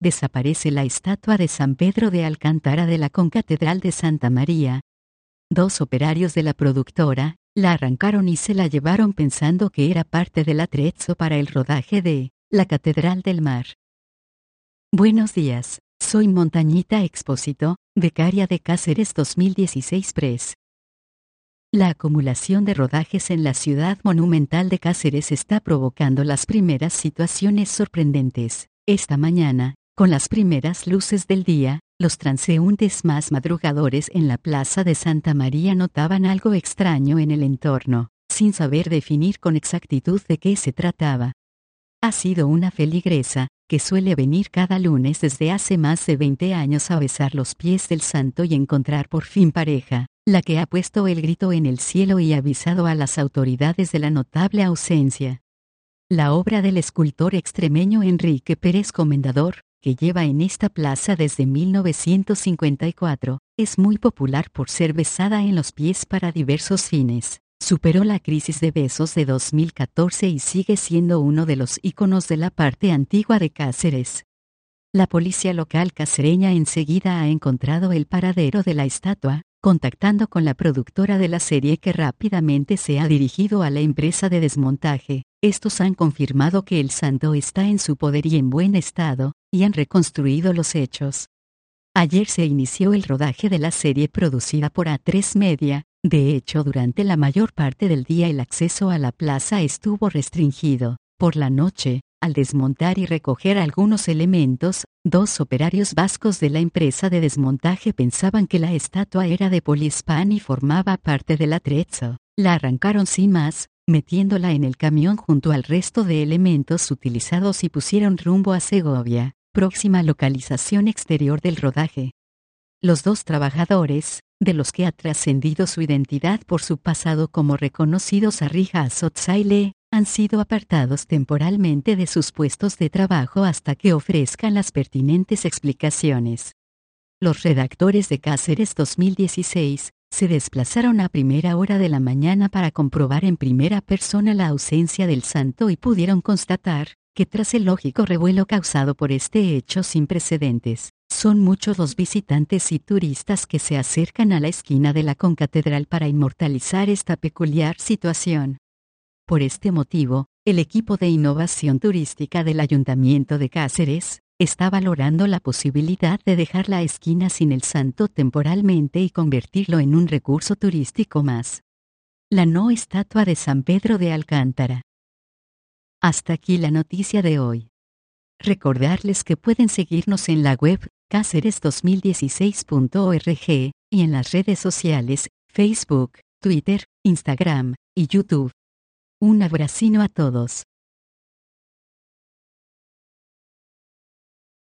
desaparece la estatua de San Pedro de Alcántara de la Concatedral de Santa María. Dos operarios de la productora, la arrancaron y se la llevaron pensando que era parte del atrezzo para el rodaje de La Catedral del Mar. Buenos días, soy Montañita Expósito, becaria de Cáceres 2016 Press. La acumulación de rodajes en la ciudad monumental de Cáceres está provocando las primeras situaciones sorprendentes. Esta mañana, con las primeras luces del día, los transeúntes más madrugadores en la plaza de Santa María notaban algo extraño en el entorno, sin saber definir con exactitud de qué se trataba. Ha sido una feligresa, que suele venir cada lunes desde hace más de 20 años a besar los pies del santo y encontrar por fin pareja, la que ha puesto el grito en el cielo y avisado a las autoridades de la notable ausencia. La obra del escultor extremeño Enrique Pérez Comendador, que lleva en esta plaza desde 1954, es muy popular por ser besada en los pies para diversos fines. Superó la crisis de besos de 2014 y sigue siendo uno de los íconos de la parte antigua de Cáceres. La policía local cacereña enseguida ha encontrado el paradero de la estatua, contactando con la productora de la serie que rápidamente se ha dirigido a la empresa de desmontaje. Estos han confirmado que el santo está en su poder y en buen estado, y han reconstruido los hechos. Ayer se inició el rodaje de la serie producida por A3 Media, de hecho durante la mayor parte del día el acceso a la plaza estuvo restringido. Por la noche, al desmontar y recoger algunos elementos, dos operarios vascos de la empresa de desmontaje pensaban que la estatua era de Polispan y formaba parte del atrezzo. La arrancaron sin más, metiéndola en el camión junto al resto de elementos utilizados y pusieron rumbo a Segovia, próxima localización exterior del rodaje. Los dos trabajadores, de los que ha trascendido su identidad por su pasado como reconocidos Arrija Azotzaile, han sido apartados temporalmente de sus puestos de trabajo hasta que ofrezcan las pertinentes explicaciones. Los redactores de Cáceres 2016 se desplazaron a primera hora de la mañana para comprobar en primera persona la ausencia del santo y pudieron constatar que tras el lógico revuelo causado por este hecho sin precedentes, son muchos los visitantes y turistas que se acercan a la esquina de la concatedral para inmortalizar esta peculiar situación. Por este motivo, el equipo de innovación turística del Ayuntamiento de Cáceres está valorando la posibilidad de dejar la esquina sin el santo temporalmente y convertirlo en un recurso turístico más. La no estatua de San Pedro de Alcántara. Hasta aquí la noticia de hoy. Recordarles que pueden seguirnos en la web cáceres2016.org y en las redes sociales, Facebook, Twitter, Instagram y YouTube. Un abracino a todos.